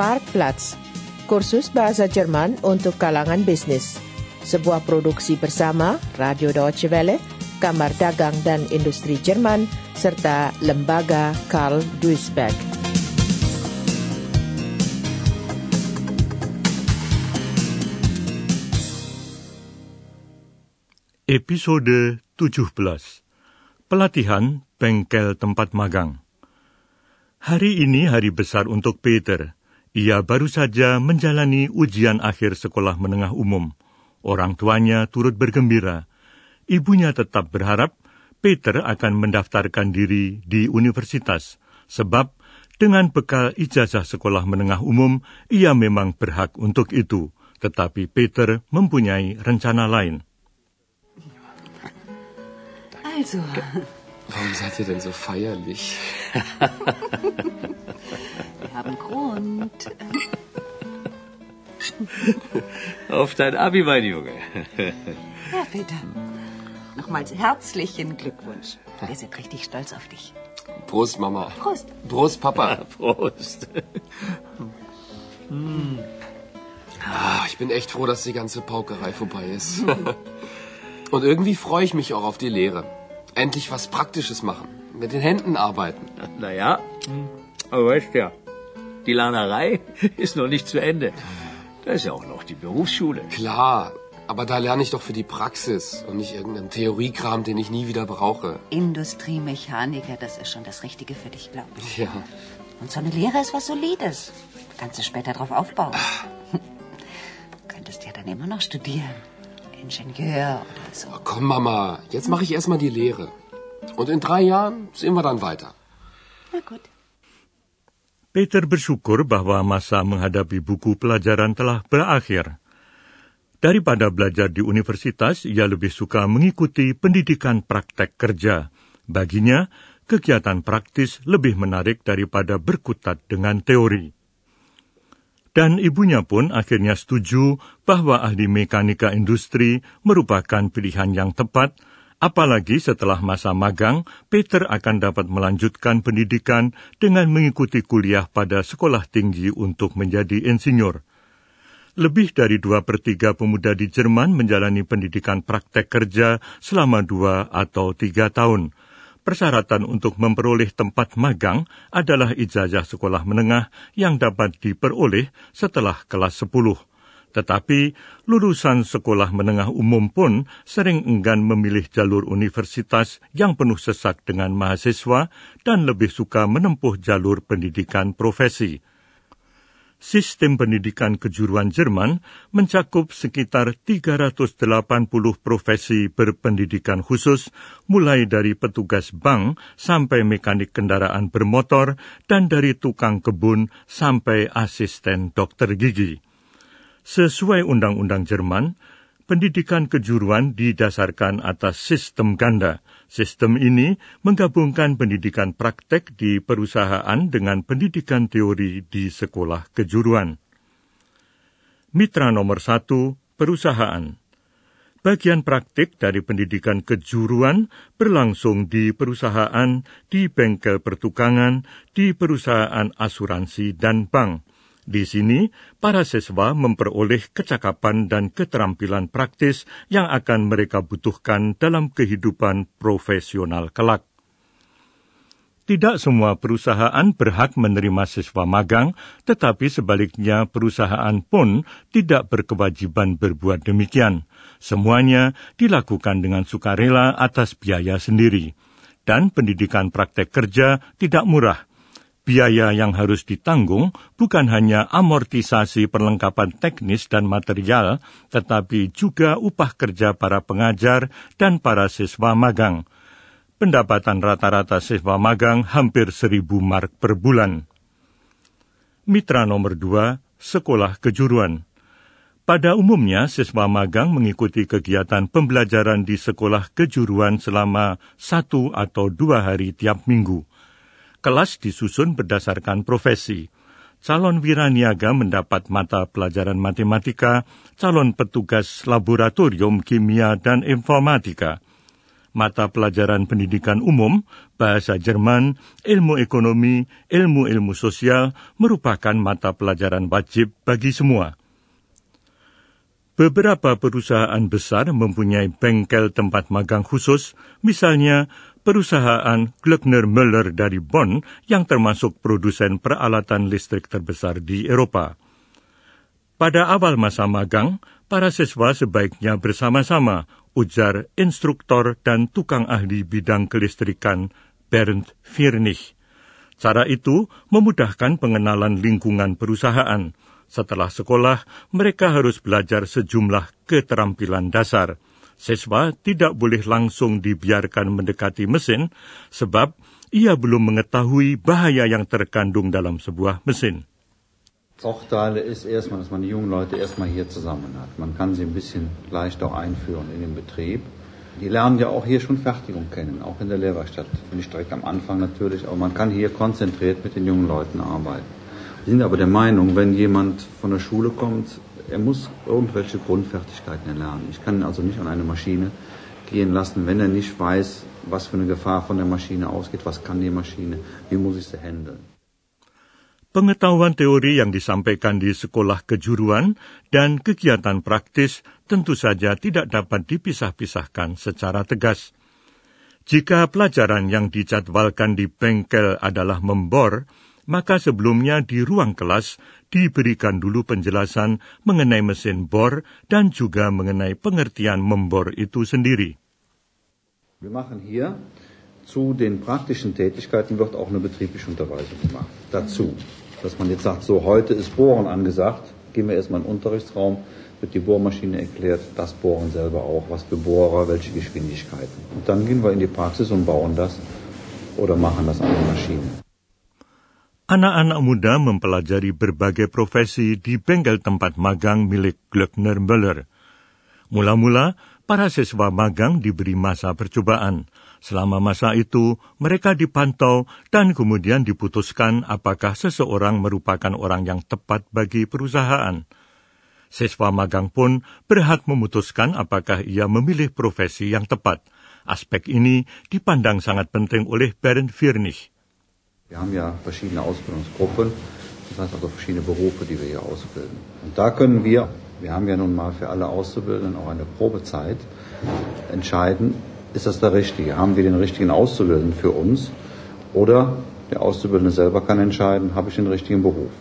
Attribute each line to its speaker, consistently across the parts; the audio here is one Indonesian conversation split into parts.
Speaker 1: Marktplatz, kursus bahasa Jerman untuk kalangan bisnis. Sebuah produksi bersama Radio Deutsche Welle, Kamar Dagang dan Industri Jerman, serta Lembaga Karl Duisberg.
Speaker 2: Episode 17 Pelatihan Bengkel Tempat Magang Hari ini hari besar untuk Peter. Ia baru saja menjalani ujian akhir sekolah menengah umum. Orang tuanya turut bergembira. Ibunya tetap berharap Peter akan mendaftarkan diri di universitas, sebab dengan bekal ijazah sekolah menengah umum, ia memang berhak untuk itu. Tetapi Peter mempunyai rencana lain.
Speaker 3: Also,
Speaker 4: Warum seid ihr denn so feierlich?
Speaker 3: wir haben Grund.
Speaker 5: Auf dein Abi, mein Junge.
Speaker 3: Ja, bitte. Nochmals herzlichen Glückwunsch. Wir sind richtig stolz auf dich.
Speaker 4: Prost, Mama.
Speaker 3: Prost.
Speaker 4: Prost, Papa.
Speaker 5: Prost.
Speaker 4: Ah, ich bin echt froh, dass die ganze Paukerei vorbei ist. Und irgendwie freue ich mich auch auf die Lehre. Endlich was Praktisches machen. Mit den Händen arbeiten.
Speaker 5: Naja, aber weißt ja, die Lernerei ist noch nicht zu Ende. Da ist ja auch noch die Berufsschule.
Speaker 4: Klar, aber da lerne ich doch für die Praxis und nicht irgendeinen Theoriekram, den ich nie wieder brauche.
Speaker 3: Industriemechaniker, das ist schon das Richtige für dich, glaube ich.
Speaker 4: Ja.
Speaker 3: Und so eine Lehre ist was Solides. Kannst du später drauf aufbauen. Könntest ja dann immer noch studieren. Ingenieur oder so.
Speaker 4: Oh, komm, Mama, jetzt mache ich erstmal die Lehre. Und in drei Jahren sehen wir dann weiter.
Speaker 3: Na gut.
Speaker 2: Peter bersyukur bahwa masa menghadapi buku pelajaran telah berakhir. Daripada belajar di universitas, ia lebih suka mengikuti pendidikan praktek kerja. Baginya, kegiatan praktis lebih menarik daripada berkutat dengan teori. Dan ibunya pun akhirnya setuju bahwa ahli mekanika industri merupakan pilihan yang tepat, apalagi setelah masa magang, Peter akan dapat melanjutkan pendidikan dengan mengikuti kuliah pada sekolah tinggi untuk menjadi insinyur. Lebih dari dua per tiga pemuda di Jerman menjalani pendidikan praktek kerja selama dua atau tiga tahun. Persyaratan untuk memperoleh tempat magang adalah ijazah sekolah menengah yang dapat diperoleh setelah kelas 10. Tetapi lulusan sekolah menengah umum pun sering enggan memilih jalur universitas yang penuh sesak dengan mahasiswa dan lebih suka menempuh jalur pendidikan profesi. Sistem pendidikan kejuruan Jerman mencakup sekitar 380 profesi berpendidikan khusus, mulai dari petugas bank sampai mekanik kendaraan bermotor, dan dari tukang kebun sampai asisten dokter gigi. Sesuai undang-undang Jerman, pendidikan kejuruan didasarkan atas sistem ganda. Sistem ini menggabungkan pendidikan praktek di perusahaan dengan pendidikan teori di sekolah kejuruan. Mitra nomor satu, perusahaan. Bagian praktik dari pendidikan kejuruan berlangsung di perusahaan, di bengkel pertukangan, di perusahaan asuransi, dan bank. Di sini, para siswa memperoleh kecakapan dan keterampilan praktis yang akan mereka butuhkan dalam kehidupan profesional kelak. Tidak semua perusahaan berhak menerima siswa magang, tetapi sebaliknya perusahaan pun tidak berkewajiban berbuat demikian. Semuanya dilakukan dengan sukarela atas biaya sendiri. Dan pendidikan praktek kerja tidak murah, Biaya yang harus ditanggung bukan hanya amortisasi perlengkapan teknis dan material, tetapi juga upah kerja para pengajar dan para siswa magang. Pendapatan rata-rata siswa magang hampir seribu mark per bulan. Mitra nomor dua, sekolah kejuruan. Pada umumnya, siswa magang mengikuti kegiatan pembelajaran di sekolah kejuruan selama satu atau dua hari tiap minggu. Kelas disusun berdasarkan profesi. Calon wiraniaga mendapat mata pelajaran matematika, calon petugas laboratorium kimia dan informatika. mata pelajaran pendidikan umum, bahasa Jerman, ilmu ekonomi, ilmu-ilmu sosial merupakan mata pelajaran wajib bagi semua. Beberapa perusahaan besar mempunyai bengkel tempat magang khusus, misalnya perusahaan Glöckner Müller dari Bonn yang termasuk produsen peralatan listrik terbesar di Eropa. Pada awal masa magang, para siswa sebaiknya bersama-sama, ujar instruktor dan tukang ahli bidang kelistrikan Bernd Firnich. Cara itu memudahkan pengenalan lingkungan perusahaan, setelah sekolah, mereka harus belajar sejumlah keterampilan dasar. Siswa tidak boleh langsung dibiarkan mendekati mesin, sebab ia belum mengetahui bahaya yang terkandung dalam sebuah mesin.
Speaker 6: Vorteile ist erstmal, dass man die jungen Leute erstmal hier zusammen hat. Man kann sie ein bisschen leichter einführen in den Betrieb. Die lernen ja auch hier schon Fertigung kennen, auch in der Lehrwerkstatt. Nicht direkt am Anfang natürlich, aber man kann hier konzentriert mit den jungen Leuten arbeiten. Wir sind aber der Meinung, wenn jemand von der Schule kommt, er muss irgendwelche Grundfertigkeiten erlernen. Ich kann ihn also nicht an eine Maschine gehen lassen, wenn er nicht weiß, was für eine Gefahr von der Maschine ausgeht, was kann die Maschine, wie muss ich sie handeln.
Speaker 2: Pengetahuan teori yang disampaikan di sekolah kejuruan dan kegiatan praktis tentu saja tidak dapat dipisah-pisahkan secara tegas. Jika pelajaran yang dijadwalkan di bengkel adalah membor, maka sebelumnya di ruang kelas diberikan dulu penjelasan mengenai mesin bor dan juga mengenai pengertian membor itu sendiri.
Speaker 6: Wir machen hier zu den praktischen Tätigkeiten wird auch eine betriebliche Unterweisung gemacht. Dazu, dass man jetzt sagt, so heute ist Bohren angesagt, gehen wir erstmal in den Unterrichtsraum, wird die Bohrmaschine erklärt, das Bohren selber auch, was für Bohrer, welche Geschwindigkeiten. Und dann gehen wir in die Praxis und bauen das oder machen das an der Maschine.
Speaker 2: Anak-anak muda mempelajari berbagai profesi di bengkel tempat magang milik Glöckner Müller. Mula-mula, para siswa magang diberi masa percobaan. Selama masa itu, mereka dipantau dan kemudian diputuskan apakah seseorang merupakan orang yang tepat bagi perusahaan. Siswa magang pun berhak memutuskan apakah ia memilih profesi yang tepat. Aspek ini dipandang sangat penting oleh Bernd Firnich.
Speaker 6: Wir haben ja verschiedene Ausbildungsgruppen, das heißt also verschiedene Berufe, die wir hier ausbilden. Und da können wir, wir haben ja nun mal für alle Auszubildenden auch eine Probezeit, entscheiden, ist das der Richtige? Haben wir den richtigen Auszubildenden für uns? Oder der Auszubildende selber kann entscheiden, habe ich den richtigen Beruf?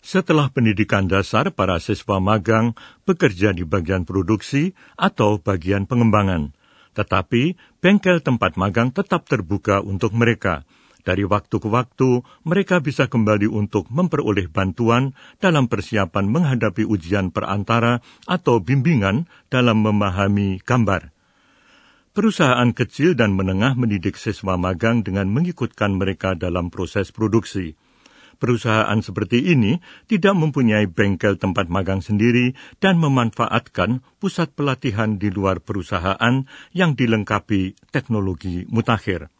Speaker 2: Setelah pendidikan dasar, para siswa magang bekerja di bagian produksi atau bagian pengembangan. Tetapi bengkel tempat magang tetap terbuka untuk mereka – dari waktu ke waktu, mereka bisa kembali untuk memperoleh bantuan dalam persiapan menghadapi ujian perantara atau bimbingan dalam memahami gambar. Perusahaan kecil dan menengah mendidik siswa magang dengan mengikutkan mereka dalam proses produksi. Perusahaan seperti ini tidak mempunyai bengkel tempat magang sendiri dan memanfaatkan pusat pelatihan di luar perusahaan yang dilengkapi teknologi mutakhir.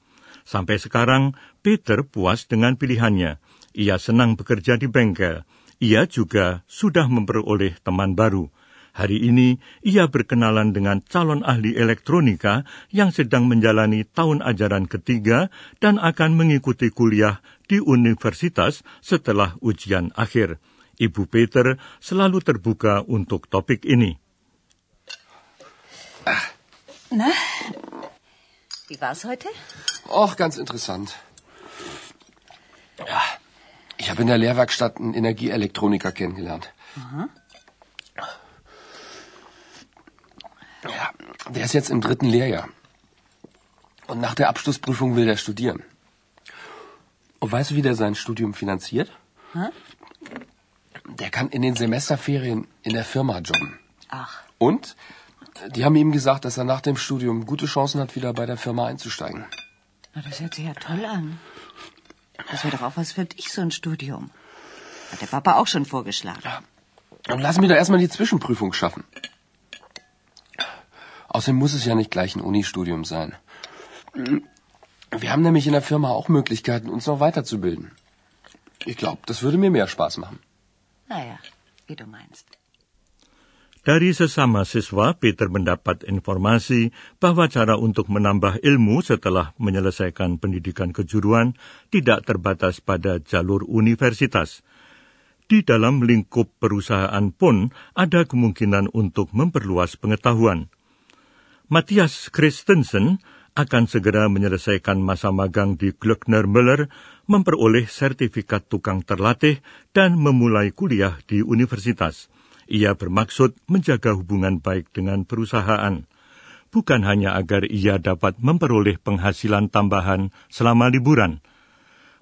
Speaker 2: Sampai sekarang, Peter puas dengan pilihannya. Ia senang bekerja di bengkel. Ia juga sudah memperoleh teman baru. Hari ini ia berkenalan dengan calon ahli elektronika yang sedang menjalani tahun ajaran ketiga dan akan mengikuti kuliah di universitas setelah ujian akhir. Ibu Peter selalu terbuka untuk topik ini.
Speaker 3: Na, wie war's heute?
Speaker 4: Och, ganz interessant. Ja, ich habe in der Lehrwerkstatt einen Energieelektroniker kennengelernt. Aha. Ja, der ist jetzt im dritten Lehrjahr. Und nach der Abschlussprüfung will der studieren. Und weißt du, wie der sein Studium finanziert? Hm? Der kann in den Semesterferien in der Firma jobben.
Speaker 3: Ach.
Speaker 4: Und die haben ihm gesagt, dass er nach dem Studium gute Chancen hat, wieder bei der Firma einzusteigen.
Speaker 3: Na, das hört sich ja toll an. Das wäre doch auch was für dich, so ein Studium. Hat der Papa auch schon vorgeschlagen. Ja.
Speaker 4: Dann lassen wir doch erstmal die Zwischenprüfung schaffen. Außerdem muss es ja nicht gleich ein Unistudium sein. Wir haben nämlich in der Firma auch Möglichkeiten, uns noch weiterzubilden. Ich glaube, das würde mir mehr Spaß machen.
Speaker 3: Naja, wie du meinst.
Speaker 2: Dari sesama siswa, Peter mendapat informasi bahwa cara untuk menambah ilmu setelah menyelesaikan pendidikan kejuruan tidak terbatas pada jalur universitas. Di dalam lingkup perusahaan pun ada kemungkinan untuk memperluas pengetahuan. Matthias Christensen akan segera menyelesaikan masa magang di Glöckner Müller, memperoleh sertifikat tukang terlatih, dan memulai kuliah di universitas. Ia bermaksud menjaga hubungan baik dengan perusahaan, bukan hanya agar ia dapat memperoleh penghasilan tambahan selama liburan.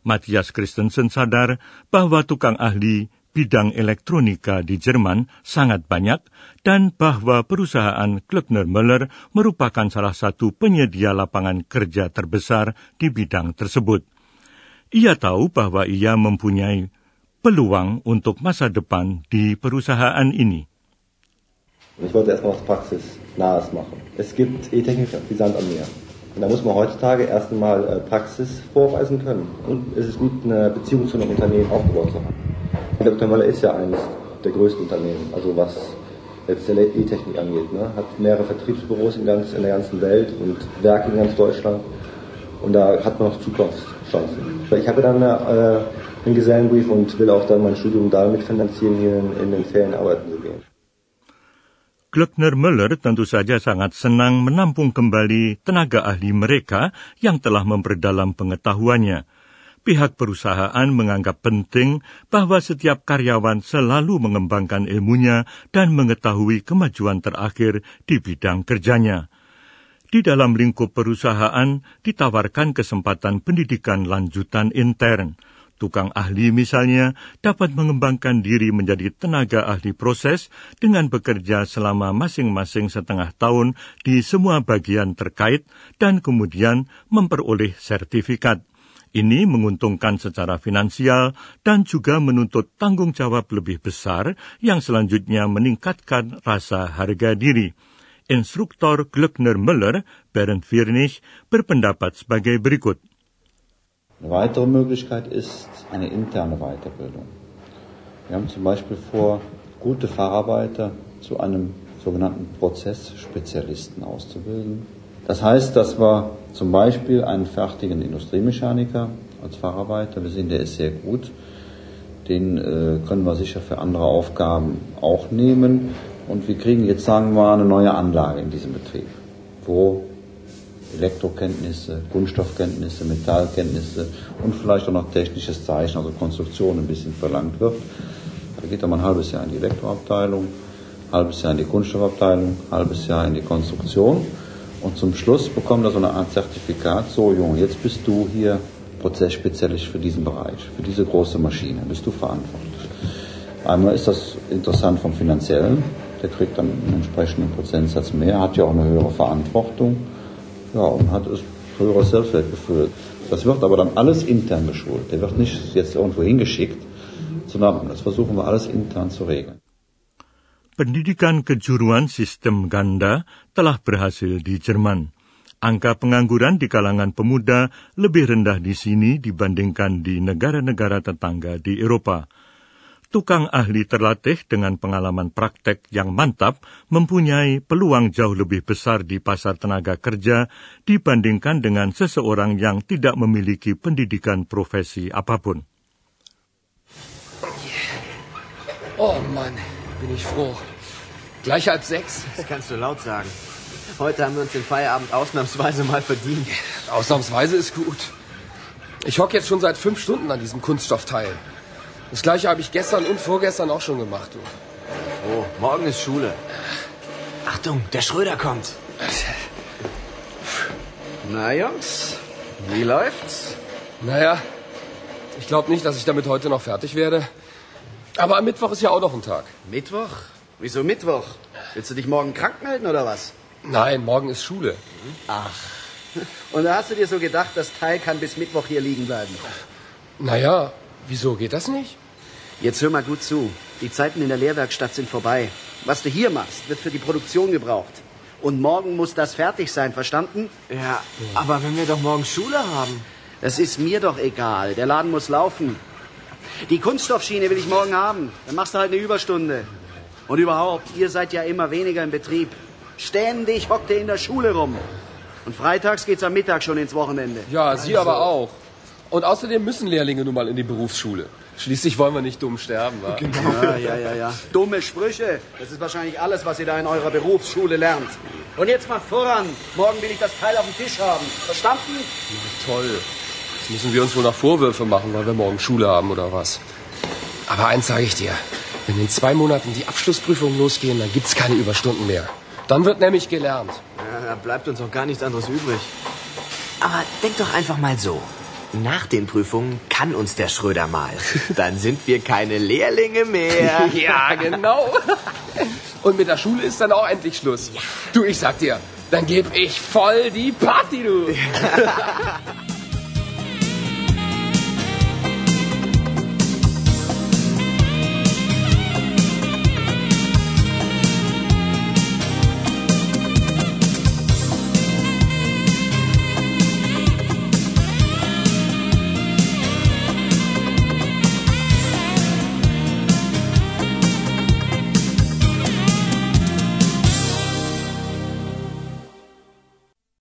Speaker 2: Matthias Christensen sadar bahwa tukang ahli bidang elektronika di Jerman sangat banyak dan bahwa perusahaan Klöckner Müller merupakan salah satu penyedia lapangan kerja terbesar di bidang tersebut. Ia tahu bahwa ia mempunyai peluang untuk masa depan di perusahaan ini.
Speaker 7: Ich wollte erstmal was Praxisnahes machen. Es gibt E-Techniker wie Sand am Meer. Und da muss man heutzutage erst einmal äh, Praxis vorweisen können. Und es ist gut, eine Beziehung zu einem Unternehmen aufgebaut zu haben. Dr. Möller ist ja eines der größten Unternehmen, also was E-Technik angeht. Ne? Hat mehrere Vertriebsbüros in, ganz, in der ganzen Welt und Werke in ganz Deutschland. Und da hat man noch Zukunftschancen. Ich habe dann eine, äh, einen Gesellenbrief und will auch dann mein Studium damit finanzieren, hier in, in den Ferien arbeiten zu gehen.
Speaker 2: Glöckner Müller tentu saja sangat senang menampung kembali tenaga ahli mereka yang telah memperdalam pengetahuannya. Pihak perusahaan menganggap penting bahwa setiap karyawan selalu mengembangkan ilmunya dan mengetahui kemajuan terakhir di bidang kerjanya. Di dalam lingkup perusahaan ditawarkan kesempatan pendidikan lanjutan intern – Tukang ahli misalnya dapat mengembangkan diri menjadi tenaga ahli proses dengan bekerja selama masing-masing setengah tahun di semua bagian terkait dan kemudian memperoleh sertifikat. Ini menguntungkan secara finansial dan juga menuntut tanggung jawab lebih besar yang selanjutnya meningkatkan rasa harga diri. Instruktor Glöckner Müller, Bernd Firnich, berpendapat sebagai berikut.
Speaker 6: Eine weitere Möglichkeit ist eine interne Weiterbildung. Wir haben zum Beispiel vor, gute Facharbeiter zu einem sogenannten Prozessspezialisten auszubilden. Das heißt, dass wir zum Beispiel einen fertigen Industriemechaniker als Facharbeiter, wir sehen, der ist sehr gut, den äh, können wir sicher für andere Aufgaben auch nehmen. Und wir kriegen jetzt, sagen wir mal, eine neue Anlage in diesem Betrieb, wo Elektrokenntnisse, Kunststoffkenntnisse, Metallkenntnisse und vielleicht auch noch technisches Zeichen, also Konstruktion ein bisschen verlangt wird. Da geht er mal ein halbes Jahr in die Elektroabteilung, halbes Jahr in die Kunststoffabteilung, halbes Jahr in die Konstruktion und zum Schluss bekommt er so eine Art Zertifikat, so Junge, jetzt bist du hier Prozessspezialist für diesen Bereich, für diese große Maschine, bist du verantwortlich. Einmal ist das interessant vom Finanziellen, der kriegt dann einen entsprechenden Prozentsatz mehr, hat ja auch eine höhere Verantwortung ja, und hat es höheres Selbstwertgefühl. Das wird aber dann alles intern geschult. Der wird nicht jetzt irgendwo hingeschickt, sondern das versuchen wir alles intern zu regeln.
Speaker 2: Pendidikan kejuruan sistem ganda telah berhasil di Jerman. Angka pengangguran di kalangan pemuda lebih rendah di sini dibandingkan di negara-negara tetangga di Eropa tukang ahli terlatih dengan pengalaman praktek yang mantap mempunyai peluang jauh lebih besar di pasar tenaga kerja dibandingkan dengan seseorang yang tidak memiliki pendidikan profesi apapun.
Speaker 4: Oh Mann, bin ich froh. Gleich halb sechs.
Speaker 8: Das kannst du laut sagen. Heute haben wir uns den Feierabend ausnahmsweise mal verdient.
Speaker 4: Ausnahmsweise ist gut. Ich hocke jetzt schon seit fünf Stunden an diesem Kunststoffteil. Das gleiche habe ich gestern und vorgestern auch schon gemacht. Du.
Speaker 8: Oh, morgen ist Schule. Achtung, der Schröder kommt. Na, Jungs, wie läuft's?
Speaker 4: Naja, ich glaube nicht, dass ich damit heute noch fertig werde. Aber am Mittwoch ist ja auch noch ein Tag.
Speaker 8: Mittwoch? Wieso Mittwoch? Willst du dich morgen krank melden oder was?
Speaker 4: Nein, morgen ist Schule.
Speaker 8: Ach. Und da hast du dir so gedacht, das Teil kann bis Mittwoch hier liegen bleiben?
Speaker 4: Naja, wieso geht das nicht?
Speaker 8: Jetzt hör mal gut zu. Die Zeiten in der Lehrwerkstatt sind vorbei. Was du hier machst, wird für die Produktion gebraucht. Und morgen muss das fertig sein, verstanden?
Speaker 9: Ja, aber wenn wir doch morgen Schule haben.
Speaker 8: Das ist mir doch egal. Der Laden muss laufen. Die Kunststoffschiene will ich morgen haben. Dann machst du halt eine Überstunde. Und überhaupt, ihr seid ja immer weniger im Betrieb. Ständig hockt ihr in der Schule rum. Und freitags geht's am Mittag schon ins Wochenende.
Speaker 4: Ja, Sie aber auch. Und außerdem müssen Lehrlinge nun mal in die Berufsschule. Schließlich wollen wir nicht dumm sterben, wa?
Speaker 8: Ja, ja, ja, ja. Dumme Sprüche. Das ist wahrscheinlich alles, was ihr da in eurer Berufsschule lernt. Und jetzt mal voran. Morgen will ich das Teil auf dem Tisch haben. Verstanden?
Speaker 4: Toll. Jetzt müssen wir uns wohl noch Vorwürfe machen, weil wir morgen Schule haben oder was. Aber eins sage ich dir. Wenn in zwei Monaten die Abschlussprüfungen losgehen, dann gibt's keine Überstunden mehr. Dann wird nämlich gelernt.
Speaker 9: Ja, da bleibt uns auch gar nichts anderes übrig. Aber denk doch einfach mal so. Nach den Prüfungen kann uns der Schröder mal. Dann sind wir keine Lehrlinge mehr.
Speaker 4: Ja, genau. Und mit der Schule ist dann auch endlich Schluss. Du, ich sag dir, dann geb ich voll die Party, du.